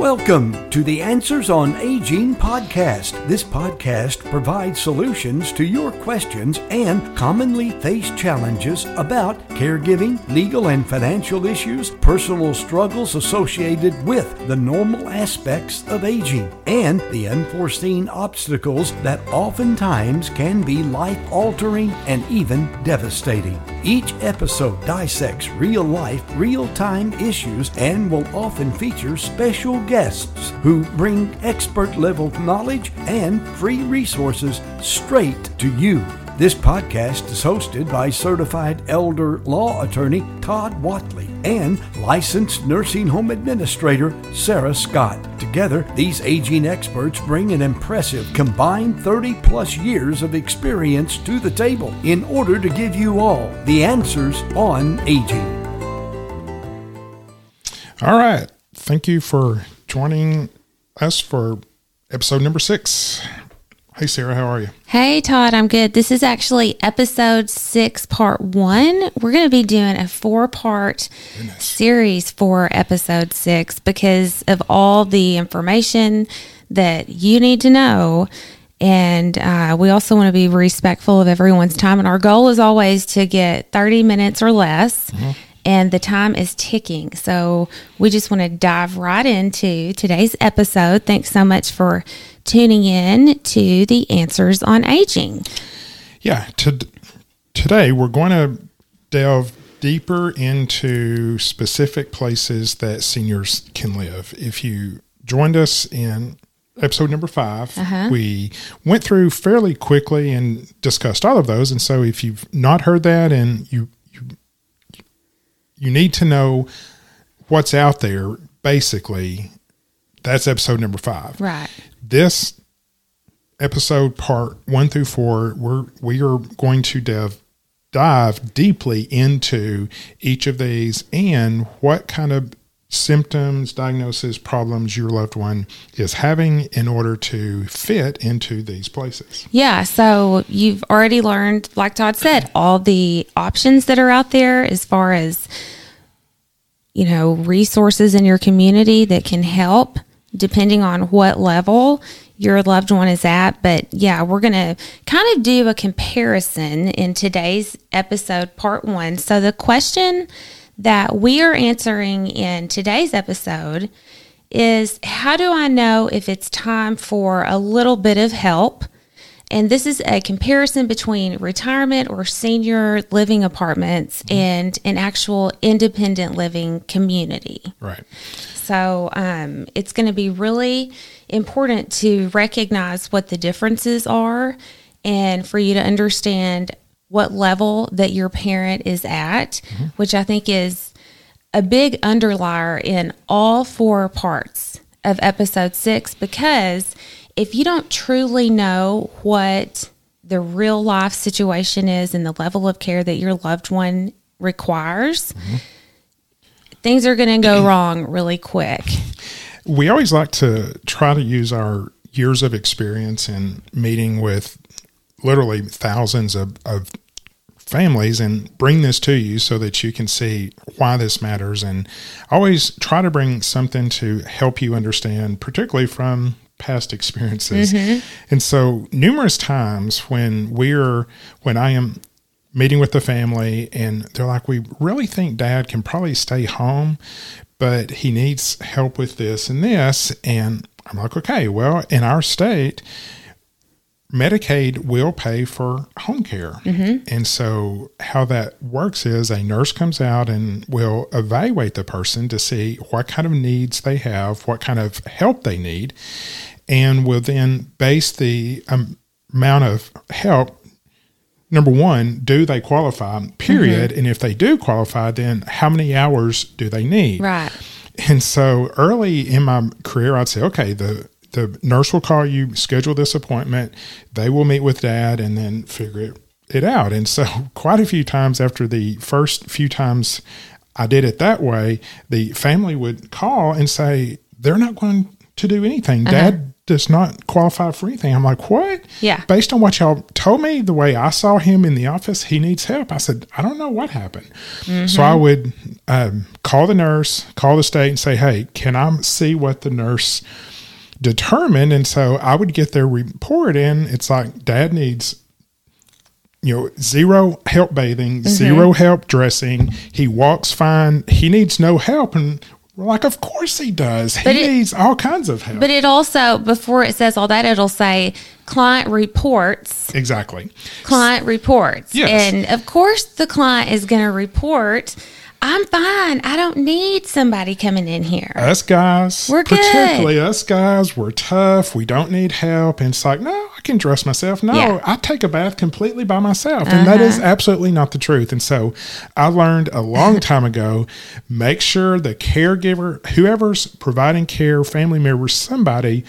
Welcome to the Answers on Aging podcast. This podcast provides solutions to your questions and commonly faced challenges about caregiving, legal and financial issues, personal struggles associated with the normal aspects of aging, and the unforeseen obstacles that oftentimes can be life altering and even devastating. Each episode dissects real life, real time issues and will often feature special guests who bring expert level knowledge and free resources straight to you. This podcast is hosted by certified elder law attorney Todd Watley and licensed nursing home administrator Sarah Scott. Together, these aging experts bring an impressive combined 30 plus years of experience to the table in order to give you all the answers on aging. All right. Thank you for joining us for episode number six. Hey, Sarah, how are you? Hey, Todd, I'm good. This is actually episode six, part one. We're going to be doing a four part series for episode six because of all the information that you need to know. And uh, we also want to be respectful of everyone's time. And our goal is always to get 30 minutes or less. And the time is ticking. So we just want to dive right into today's episode. Thanks so much for tuning in to the Answers on Aging. Yeah. To, today, we're going to delve deeper into specific places that seniors can live. If you joined us in episode number 5 uh-huh. we went through fairly quickly and discussed all of those. And so if you've not heard that and you, you, need to know what's out there, basically, that's episode number five. Right. This episode, part one through four, we're we are going to dive dive deeply into each of these and what kind of symptoms, diagnosis, problems your loved one is having in order to fit into these places. Yeah. So you've already learned, like Todd said, all the options that are out there as far as, you know, resources in your community that can help depending on what level your loved one is at. But yeah, we're going to kind of do a comparison in today's episode, part one. So the question that we are answering in today's episode is how do I know if it's time for a little bit of help? And this is a comparison between retirement or senior living apartments and an actual independent living community. Right. So um, it's going to be really important to recognize what the differences are and for you to understand what level that your parent is at, mm-hmm. which I think is a big underlier in all four parts of episode six because if you don't truly know what the real life situation is and the level of care that your loved one requires, mm-hmm. things are going to go wrong really quick. we always like to try to use our years of experience in meeting with literally thousands of, of families and bring this to you so that you can see why this matters. And always try to bring something to help you understand particularly from past experiences. Mm-hmm. And so numerous times when we're when i am meeting with the family and they're like we really think dad can probably stay home but he needs help with this and this. And i'm like okay well in our state Medicaid will pay for home care. And so, how that works is a nurse comes out and will evaluate the person to see what kind of needs they have, what kind of help they need, and will then base the um, amount of help. Number one, do they qualify? Period. And if they do qualify, then how many hours do they need? Right. And so early in my career, I'd say, okay, the the nurse will call you, schedule this appointment. They will meet with dad and then figure it, it out. And so, quite a few times after the first few times I did it that way, the family would call and say, they're not going to do anything. Dad does not qualify for anything. I'm like, what? Yeah. Based on what y'all told me, the way I saw him in the office, he needs help. I said, I don't know what happened. So I would um, call the nurse, call the state, and say, hey, can I see what the nurse determined? And so I would get their report in. It's like, dad needs you know, zero help bathing, mm-hmm. zero help dressing. He walks fine. He needs no help. And we're like, of course he does. He it- needs all kinds of help. But it also, before it says all that, it'll say client reports, exactly. client reports. Yes. And of course, the client is going to report, I'm fine. I don't need somebody coming in here. Us guys, We're good. particularly us guys, we're tough. We don't need help. And it's like, no, I can dress myself. No, Yeah. Uh-huh. I take a bath completely by myself. And that is absolutely not the truth. And so I learned a long time ago make sure the caregiver, whoever's providing care, family member, somebody,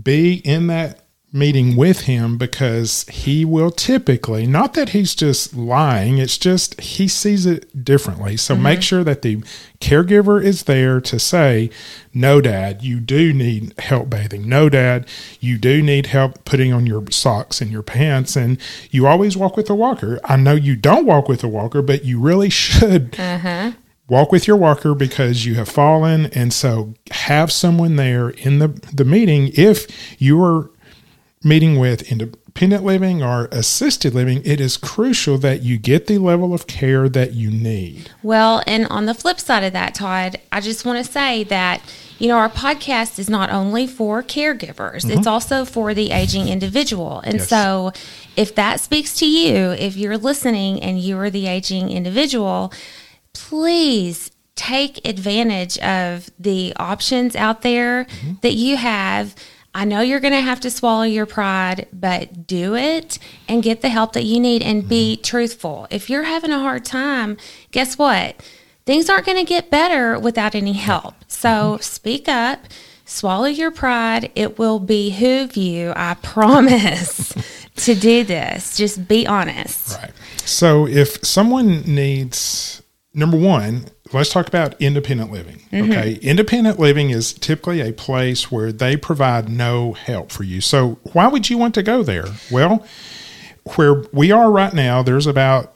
be in that meeting with him because he will typically not that he's just lying it's just he sees it differently. So mm-hmm. make sure that the caregiver is there to say no dad you do need help bathing. No dad you do need help putting on your socks and your pants and you always walk with a walker. I know you don't walk with a walker but you really should mm-hmm. walk with your walker because you have fallen and so have someone there in the the meeting if you are meeting with independent living or assisted living it is crucial that you get the level of care that you need Well, and on the flip side of that, Todd, I just want to say that, you know, our podcast is not only for caregivers, mm-hmm. it's also for the aging individual. And Yes. so if that speaks to you, if you're listening and you are the aging individual, please take advantage of the options out there mm-hmm. that you have. I know you're going to have to swallow your pride, but do it and get the help that you need and be mm-hmm. truthful. If you're having a hard time, guess what? Things aren't going to get better without any help. So mm-hmm. speak up, swallow your pride. It will behoove you, I promise, to do this. Just be honest. right so if someone needs number one let's talk about independent living mm-hmm. okay? Independent living is typically a place where they provide no help for you. So why would you want to go there? Well where we are right now there's about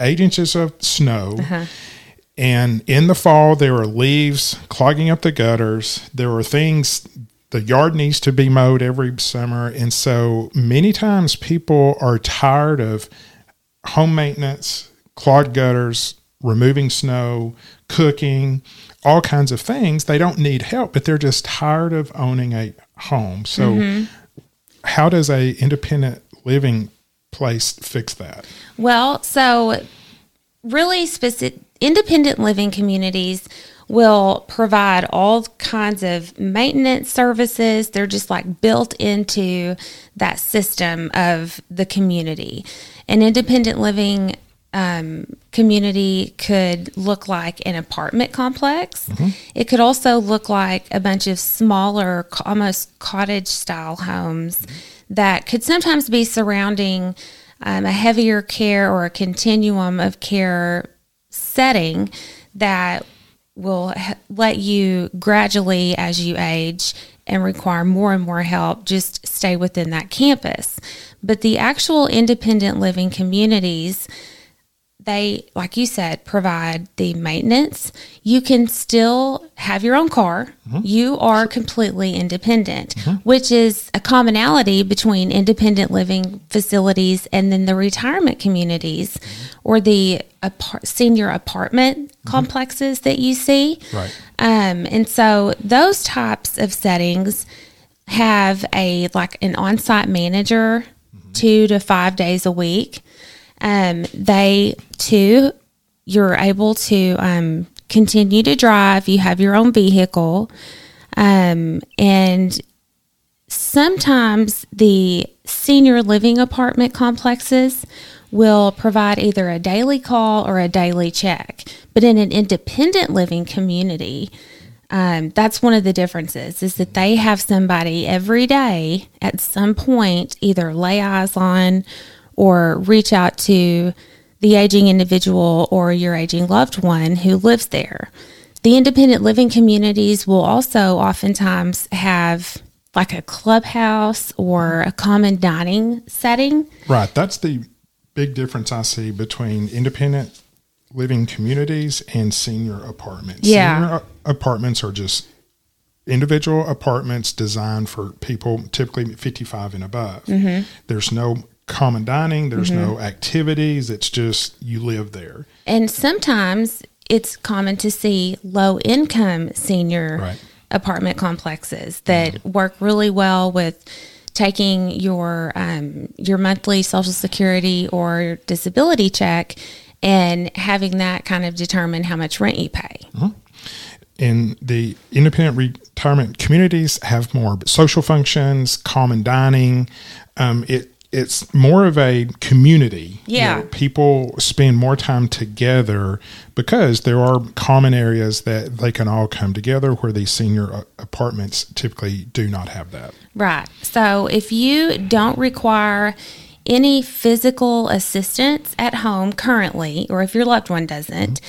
eight inches of snow. Uh-huh. And in the fall, there are leaves clogging up the gutters. There are things, the yard needs to be mowed every summer. And so many times people are tired of home maintenance, clogged gutters, removing snow, cooking, all kinds of things. They don't need help, but they're just tired of owning a home. So, mm-hmm. how does a independent living place fix that? Well, so really specific independent living communities will provide all kinds of maintenance services. They're just like built into that system of the community. An independent living um, community could look like an apartment complex. It could also look like a bunch of smaller, almost cottage style homes that could sometimes be surrounding um, a heavier care or a continuum of care setting that will h- let you gradually, as you age and require more and more help, just stay within that campus. But the actual independent living communities, they, like you said, provide the maintenance. You can still have your own car. Mm-hmm. You are completely independent, mm-hmm. which is a commonality between independent living facilities and then the retirement communities mm-hmm. or the apart- senior apartment complexes that you see. Right. Um, and so those types of settings have a like an on-site manager two to five days a week. Um, they too, you're able to um, continue to drive. You have your own vehicle, um, and sometimes the senior living apartment complexes will provide either a daily call or a daily check. But in an independent living community, um, that's one of the differences is that they have somebody every day at some point either lay eyes on or reach out to the aging individual or your aging loved one who lives there. The independent living communities will also oftentimes have like a clubhouse or a common dining setting. Right. That's the big difference I see between independent living communities and senior apartments. Yeah. Senior apartments are just individual apartments designed for people typically 55 and above. Mm-hmm. There's no common dining, there's no activities, it's just you live there. And sometimes it's common to see low income senior Right. apartment complexes that work really well with taking your um, your monthly social security or disability check and having that kind of determine how much rent you pay. in the independent retirement communities have more social functions, common dining. Um, it it's more of a community. You Yeah. know, people spend more time together because there are common areas that they can all come together. Where these senior uh, apartments typically do not have that. Right. So if you don't require any physical assistance at home currently, or if your loved one doesn't,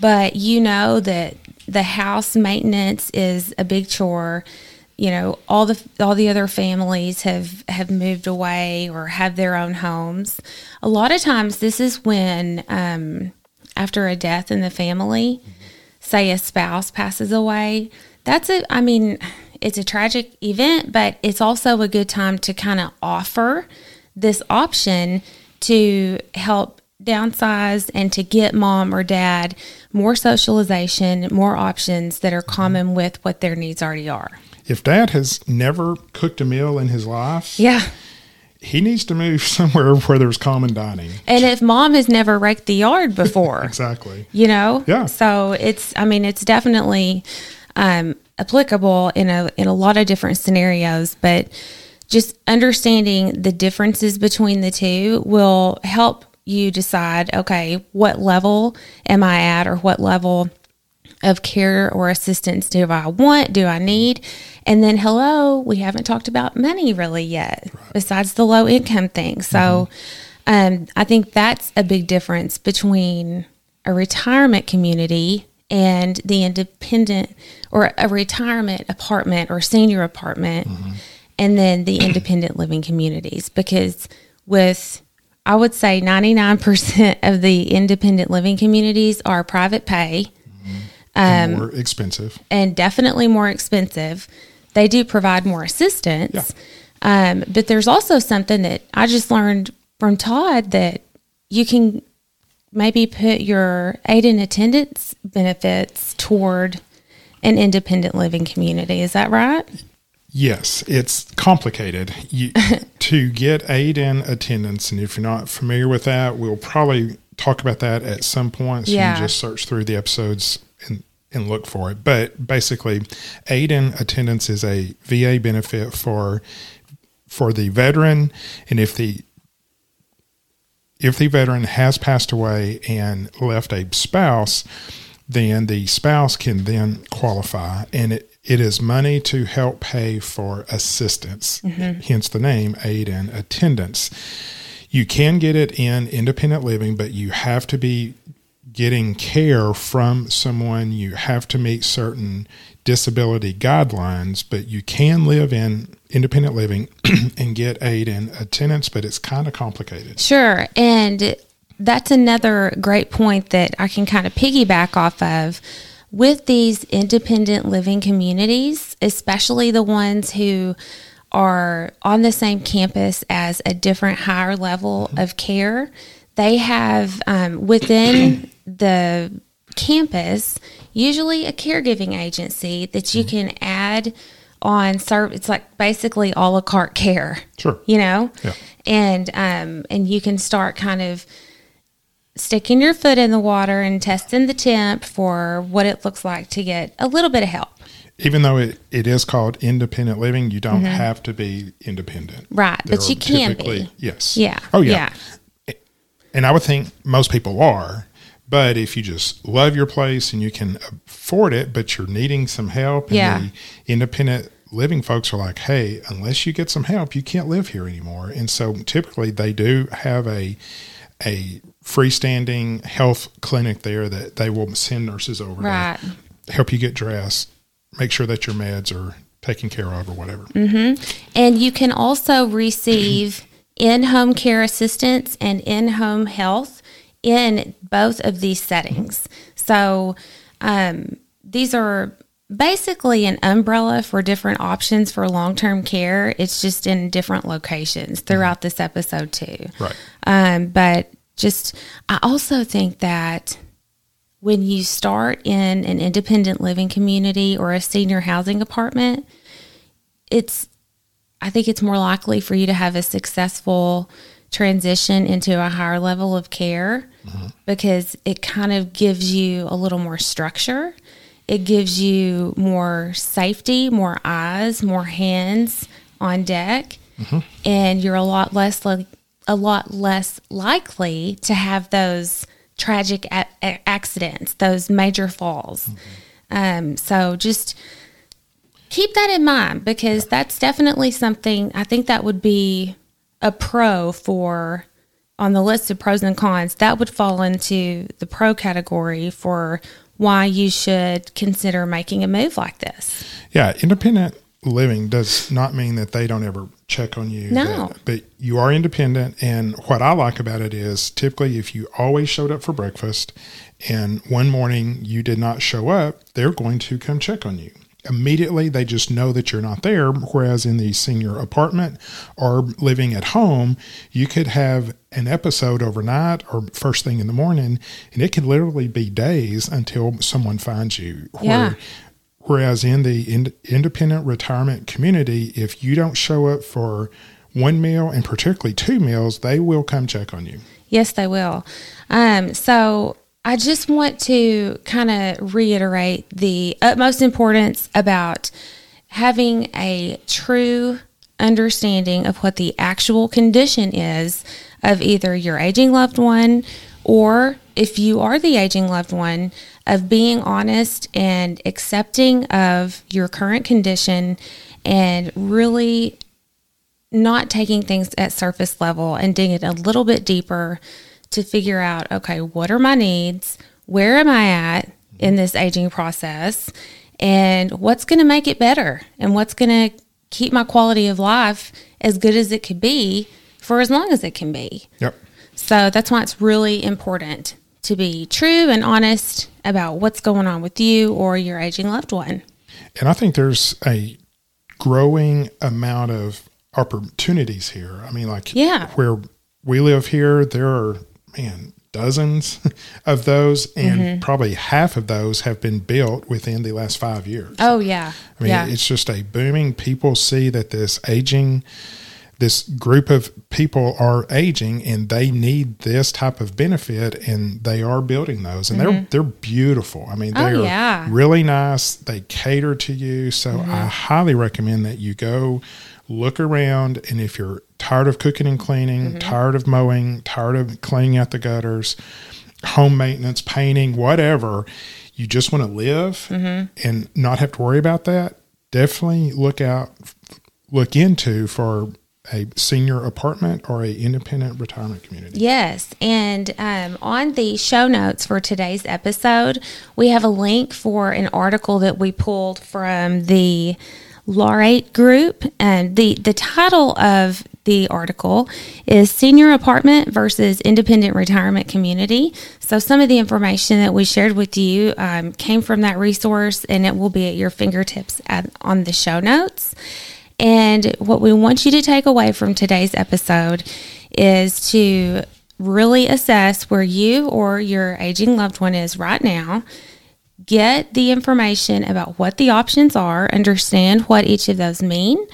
but you know that the house maintenance is a big chore, you know, all the all the other families have have moved away or have their own homes. A lot of times, this is when um, after a death in the family, say a spouse passes away, that's a, I mean, it's a tragic event, but it's also a good time to kind of offer this option to help downsize and to get mom or dad more socialization, more options that are common with what their needs already are. If dad has never cooked a meal in his life, Yeah. he needs to move somewhere where there's common dining. And if mom has never raked the yard before, Exactly. you know Yeah. so it's i mean it's definitely um, applicable in a in a lot of different scenarios but just understanding the differences between the two will help you decide okay what level am i at or what level of care or assistance do I want? Do I need? And then, hello, we haven't talked about money really yet, besides the low income thing. So, um, I think that's a big difference between a retirement community and the independent or a retirement apartment or senior apartment, and then the independent living communities. Because with I would say 99% of the independent living communities are private pay And more expensive. and definitely more expensive. They do provide more assistance. Um, but there's also something that I just learned from Todd that you can maybe put your aid and attendance benefits toward an independent living community. Is that right? Yes, it's complicated. You, to get aid and attendance, and if you're not familiar with that, we'll probably talk about that at some point. So Yeah. you just search through the episodes and, look for it. But basically, aid and attendance is a VA benefit for for the veteran, and if the if the veteran has passed away and left a spouse, then the spouse can then qualify, and it, it is money to help pay for assistance, mm-hmm. hence the name aid and attendance. You can get it in independent living, but you have to be getting care from someone. You have to meet certain disability guidelines, but you can live in independent living and get aid and attendance, but it's kind of complicated. Sure. And that's another great point that I can kind of piggyback off of. With these independent living communities, especially the ones who are on the same campus as a different higher level of care, they have um, within the campus usually a caregiving agency that you can add on serve it's like basically a la carte care Sure. you know Yeah. and um and you can start kind of sticking your foot in the water and testing the temp for what it looks like to get a little bit of help Even though it, it is called independent living, you don't have to be independent. Mm-hmm. Right, but you can be. Yes. Yeah, Oh, yeah, yeah. And I would think most people are. But if you just love your place and you can afford it, but you're needing some help, and Yeah. the independent living folks are like, hey, unless you get some help, you can't live here anymore. And so typically they do have a a freestanding health clinic there that they will send nurses over Right. to help you get dressed, make sure that your meds are taken care of or whatever. Mm-hmm. And you can also receive in home care assistance and in home health in both of these settings. So um, these are basically an umbrella for different options for long term care. It's just in different locations throughout this episode, too. Right. Um, but just, I also think that when you start in an independent living community or a senior housing apartment, it's, I think it's more likely for you to have a successful transition into a higher level of care mm-hmm. because it kind of gives you a little more structure. It gives you more safety, more eyes, more hands on deck, mm-hmm. and you're a lot less like a lot less likely to have those tragic a- accidents, those major falls. Mm-hmm. Um, so just keep that in mind because that's definitely something I think that would be a pro for on the list of pros and cons. That would fall into the pro category for why you should consider making a move like this. Yeah, independent living does not mean that they don't ever check on you. No. that- but you are independent. And what I like about it is typically if you always showed up for breakfast and one morning you did not show up, they're going to come check on you. Immediately, they just know that you're not there. Whereas in the senior apartment or living at home, you could have an episode overnight or first thing in the morning, and it could literally be days until someone finds you. Yeah. Whereas in the ind- independent retirement community, if you don't show up for one meal and particularly two meals, they will come check on you. Yes, they will. Um, so I just want to kind of reiterate the utmost importance about having a true understanding of what the actual condition is of either your aging loved one or if you are the aging loved one of being honest and accepting of your current condition and really not taking things at surface level and digging a little bit deeper to figure out okay, what are my needs? Where am I at in this aging process? And what's going to make it better? And what's going to keep my quality of life as good as it could be for as long as it can be? Yep. So that's why it's really important to be true and honest about what's going on with you or your aging loved one. And I think there's a growing amount of opportunities here. I mean, like Yeah. where we live here, there are, man, dozens of those, and Mm-hmm. probably half of those have been built within the last five years. Oh, yeah. I mean, yeah. it's just a booming. People see that this aging, this group of people are aging, and they need this type of benefit, and they are building those, and they're they're beautiful. I mean, Mm-hmm. Oh, they're yeah. really nice. They cater to you, so Mm-hmm. I highly recommend that you go look around, and if you're tired of cooking and cleaning, Mm-hmm. tired of mowing, tired of cleaning out the gutters, home maintenance, painting, whatever, you just want to live Mm-hmm. and not have to worry about that, definitely look out, look into for a senior apartment or a independent retirement community. Yes. And um, on the show notes for today's episode, we have a link for an article that we pulled from the Laurate group. And the, the title of the article is Senior Apartment versus Independent Retirement Community. So, some of the information that we shared with you um, came from that resource, and it will be at your fingertips at, on the show notes. And what we want you to take away from today's episode is to really assess where you or your aging loved one is right now. Get the information about what the options are, understand what each of those mean,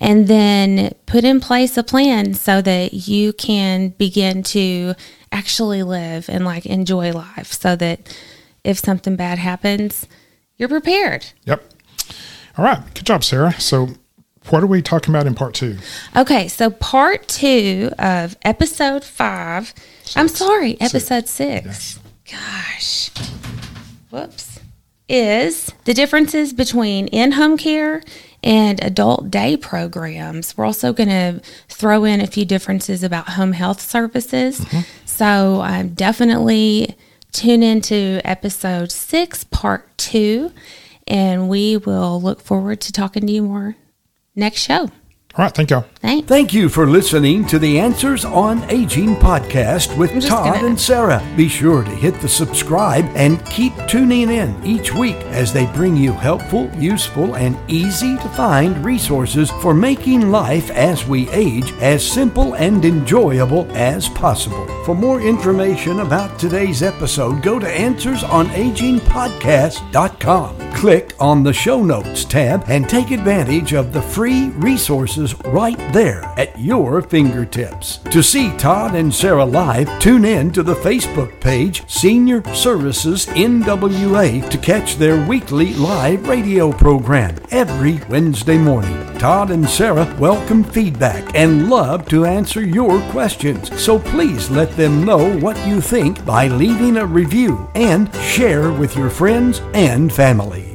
and then put in place a plan so that you can begin to actually live and like enjoy life so that if something bad happens, you're prepared. Yep. All right. Good job, Sarah. So, what are we talking about in part two? Okay, so part two of episode five. I'm sorry, episode six. Gosh. Whoops. Is the differences between in home care and adult day programs. We're also going to throw in a few differences about home health services. So um, definitely tune into episode six, part two. And we will look forward to talking to you more next show. All right. Thank y'all. Thanks. Thank you for listening to the Answers on Aging podcast with Todd gonna- and Sarah. Be sure to hit the subscribe and keep tuning in each week as they bring you helpful, useful, and easy to find resources for making life as we age as simple and enjoyable as possible. For more information about today's episode, go to answersonagingpodcast.com. Click on the show notes tab and take advantage of the free resources right there at your fingertips. To see Todd and Sarah live, tune in to the Facebook page Senior Services NWA to catch their weekly live radio program every Wednesday morning. Todd and Sarah welcome feedback and love to answer your questions. So please let them know what you think by leaving a review and share with your friends and family.